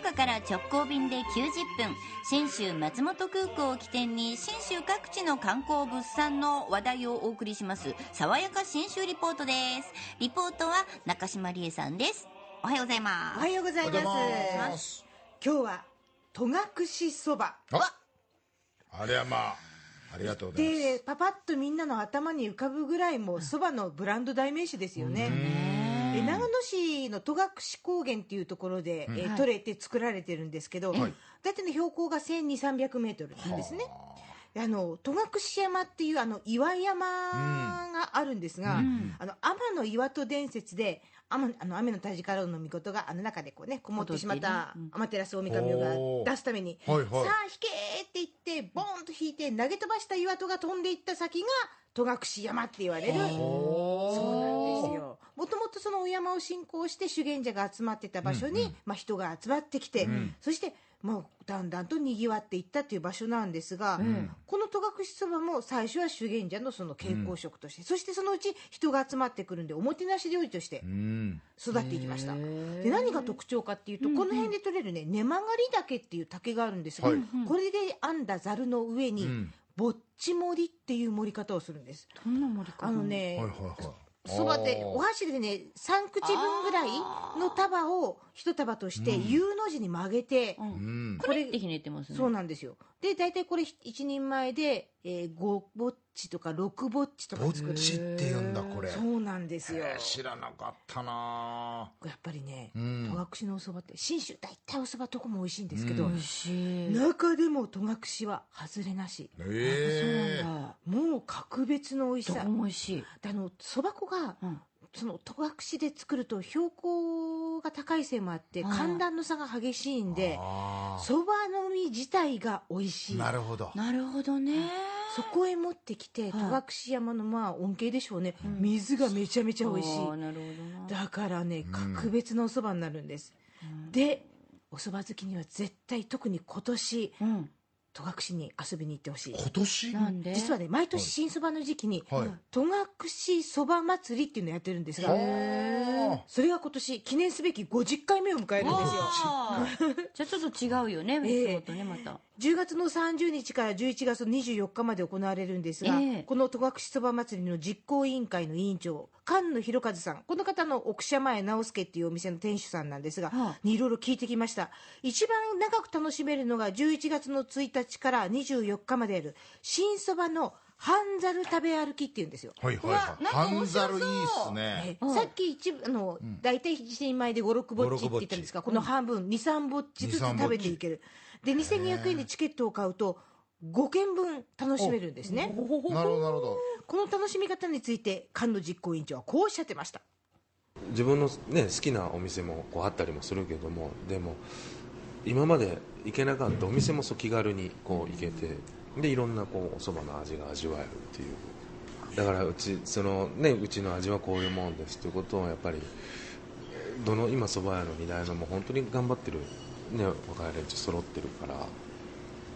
岡から直行便で90分信州松本空港を起点に信州各地の観光物産の話題をお送りします。爽やか信州リポートです。リポートは中島理恵さんです。おはようございます。おはようございまます。す今日は戸隠そば。ああれはまあありがとうございます。でパパッとみんなの頭に浮かぶぐらいもうそばのブランド代名詞ですよねえ長野市の戸隠高原っていうところで、えー取れて作られてるんですけど、はい。大体の標高が1200300メートルなんですね。あ。の戸隠山っていうあの岩山があるんですが、あの天の岩戸伝説で天あの雨の田地からの御事があの中でこうねこもってしまった天照大神が出すために、はいはい。さあ引けーって言ってボーンと引いて投げ飛ばした岩戸が飛んでいった先が戸隠山って言われるもともとそのお山を信仰して修験者が集まってた場所に、まあ、人が集まってきて、そしてもうだんだんとにぎわっていったっていう場所なんですが、この戸隠そばも最初は修験者のその稽古食として、そしてそのうち人が集まってくるんでおもてなし料理としてうん。育っていきました。で何が特徴かっていうと、この辺で取れるね根曲がり竹っていう竹があるんです。が、はい。これで編んだざるの上に、ん。ぼっち盛りっていう盛り方をするんです。どんな盛り方？あのね、はいはいはいそばでお箸でね3口分ぐらいの束を一束として U の字に曲げて、うん。これってひねってますね。そうなんですよ。で大体これ一人前で、えー、5ぼっちとか6ぼっちとか。ぼっちって言うんだこれ。そうなんですよ。えー知らなかったな。やっぱりねうん。戸隠のおそばって信州大体おそばどこも美味しいんですけど、美味しい。中でも戸隠は外れなし。ええそうなんだ。もう格別の美味しさ。どこも美味しい。であのそば粉が、うん。その戸隠で作ると標高が高いせいもあってはい。寒暖の差が激しいんであそばの実自体が美味しーい。なるほど。なるほどね。そこへ持ってきて戸隠山のまあ恩恵でしょうね、水がめちゃめちゃ美味しい。なるほどな。だからね格別なおそばになるんです、でおそば好きには絶対特に今年うん。戸隠に遊びに行ってほしい。今年？なんで？実はね毎年新そばの時期にはい。戸隠そば祭りっていうのをやってるんですがはそれが今年記念すべき50回目を迎えるんですよ。じゃあちょっと違うよねいつもとねまた。10月の30日から11月の24日まで行われるんですが、ええ。この戸隠そば祭りの実行委員会の委員長菅野博和さんこの方の奥社前直輔っていうお店の店主さんなんですが、はあ。にいろいろ聞いてきました。一番長く楽しめるのが11月の1日から24日まである新そばの半ざる食べ歩きっていうんですよ。はいはいはい。半ざるいいっすね。えさっき一部あの、大体一人前で56ぼっちって言ったんですがこの半分23ぼっちずつ23食べていける。で2200円でチケットを買うと5軒分楽しめるんですね。なるほどなるほど。この楽しみ方について菅野実行委員長はこうおっしゃってました。自分の、ね、好きなお店もこうあったりもするけどもでも今まで行けなかったお店もそう気軽にこう行けてでいろんなこうお蕎麦の味が味わえるっていう。だからうちその、ね、うちの味はこういうもんですということをやっぱりどの今蕎麦屋の2代のも本当に頑張ってる、ね、若い連中揃ってるからだか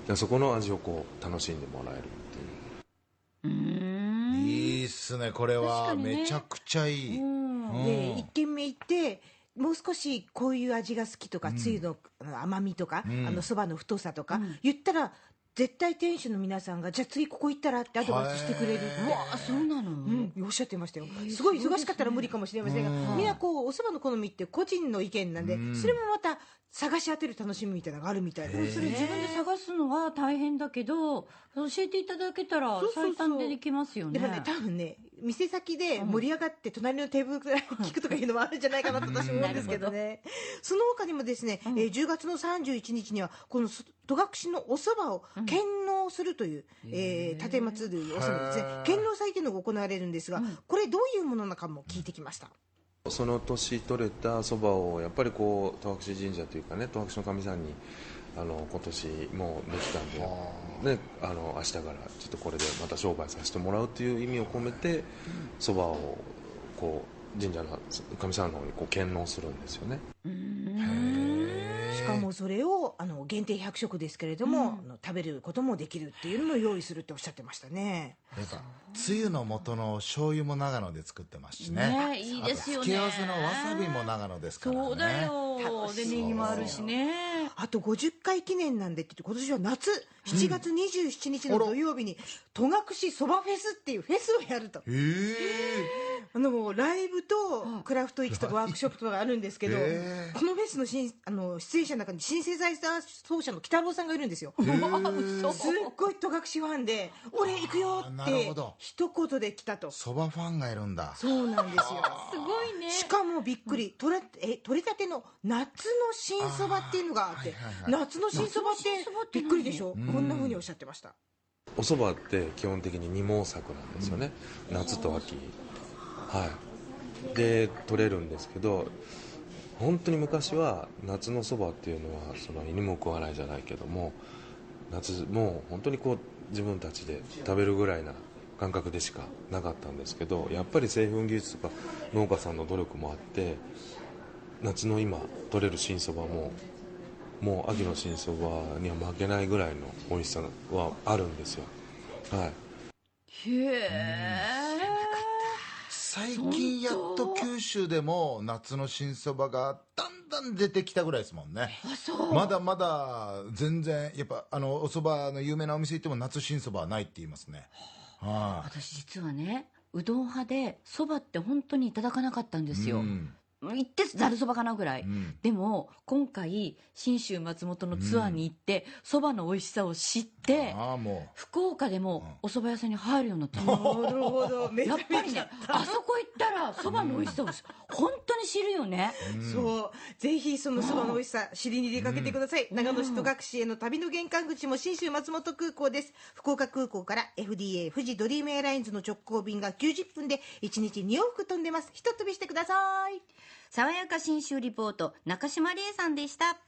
らそこの味をこう楽しんでもらえるっていう。うん。いいっすねこれは。ね。めちゃくちゃいい。うん。うん。で1軒目行ってもう少しこういう味が好きとか、つゆの甘みとか、ん。あのそばの太さとか、言ったら絶対店主の皆さんがじゃあ次ここ行ったらってアドバイスしてくれるって。うわあそうなの？うん、おっしゃってましたよ、すごい忙しかったら無理かもしれませんが、みん。なこうおそばの好みって個人の意見なんで、それもまた探し当てる楽しみみたいなのがあるみたいで。それ自分で探すのは大変だけど教えていただけたらそうそうそう。最短でできますよね。でもね多分ね店先で盛り上がって隣のテーブルくらい聞くとかいうのもあるんじゃないかなと私も思うんですけどね。その他にもですね、えー10月の31日にはこのそ戸隠のお蕎麦を献納するという、えー、立てまつるお蕎麦ですね。献納祭というのが行われるんですが、これどういうものなのかも聞いてきましたその年取れたそばをやっぱりこう戸隠神社というかね戸隠の神さんにあの今年もうできたんで、ね、あの明日からちょっとこれでまた商売させてもらうという意味を込めてそば、をこう神社の神さんの方にこう献納するんですよね。しかもそれをあの限定100食ですけれども、あの食べることもできるっていうのも用意するっておっしゃってましたね。やっぱつゆの元の醤油も長野で作ってますしね。ねいいですよね。付け合わせのわさびも長野ですからね。そうだよ。楽しいでネギもあるしね。あと50回記念なんでって言って今年は夏7月27日の土曜日に戸隠そばフェスっていうフェスをやると。へえあのライブとクラフト市とかワークショップとかあるんですけど、へーこのフェスのしんあの出演者の中にシンセサイザー奏者の北郎さんがいるんですよ。すっごい戸隠ファンで「俺行くよ」って一言で来たと。そばファンがいるんだ。そうなんですよ。すごいね。しかもびっくり、取れえ取れたての夏の新そばっていうのがあって、はいはいはい。夏の新そばってびっくりでしょ、こんなふうにおっしゃってました。お蕎麦って基本的に二毛作なんですよね、夏と秋はい。で取れるんですけど本当に昔は夏のそばっていうのはその犬も食わないじゃないけども夏もう本当にこう自分たちで食べるぐらいな感覚でしかなかったんですけどやっぱり製粉技術とか農家さんの努力もあって夏の今取れる新そばももう秋の新そばには負けないぐらいの美味しさはあるんですよ。はい。へえ。最近やっと九州でも夏の新そばがだんだん出てきたぐらいですもんね。まだまだ全然やっぱあのお蕎麦の有名なお店行っても夏新そばはないって言いますね。はい。私実はねうどん派でそばって本当にいただかなかったんですよ、うん行ってざるそばかなぐらい、うん。でも今回信州松本のツアーに行ってそば、の美味しさを知って福岡でもお蕎麦屋さんに入るようになった なのるほど。やっぱりねあそこ行ったらそばの美味しさを本当に知るよね、そう。ぜひそのそばの美味しさ知りに出かけてください、長野市戸隠への旅の玄関口も信州松本空港です。福岡空港から FDA 富士ドリームエアラインズの直行便が90分で1日2往復飛んでます。ひと飛びしてください爽やか信州リポート中島理恵さんでした。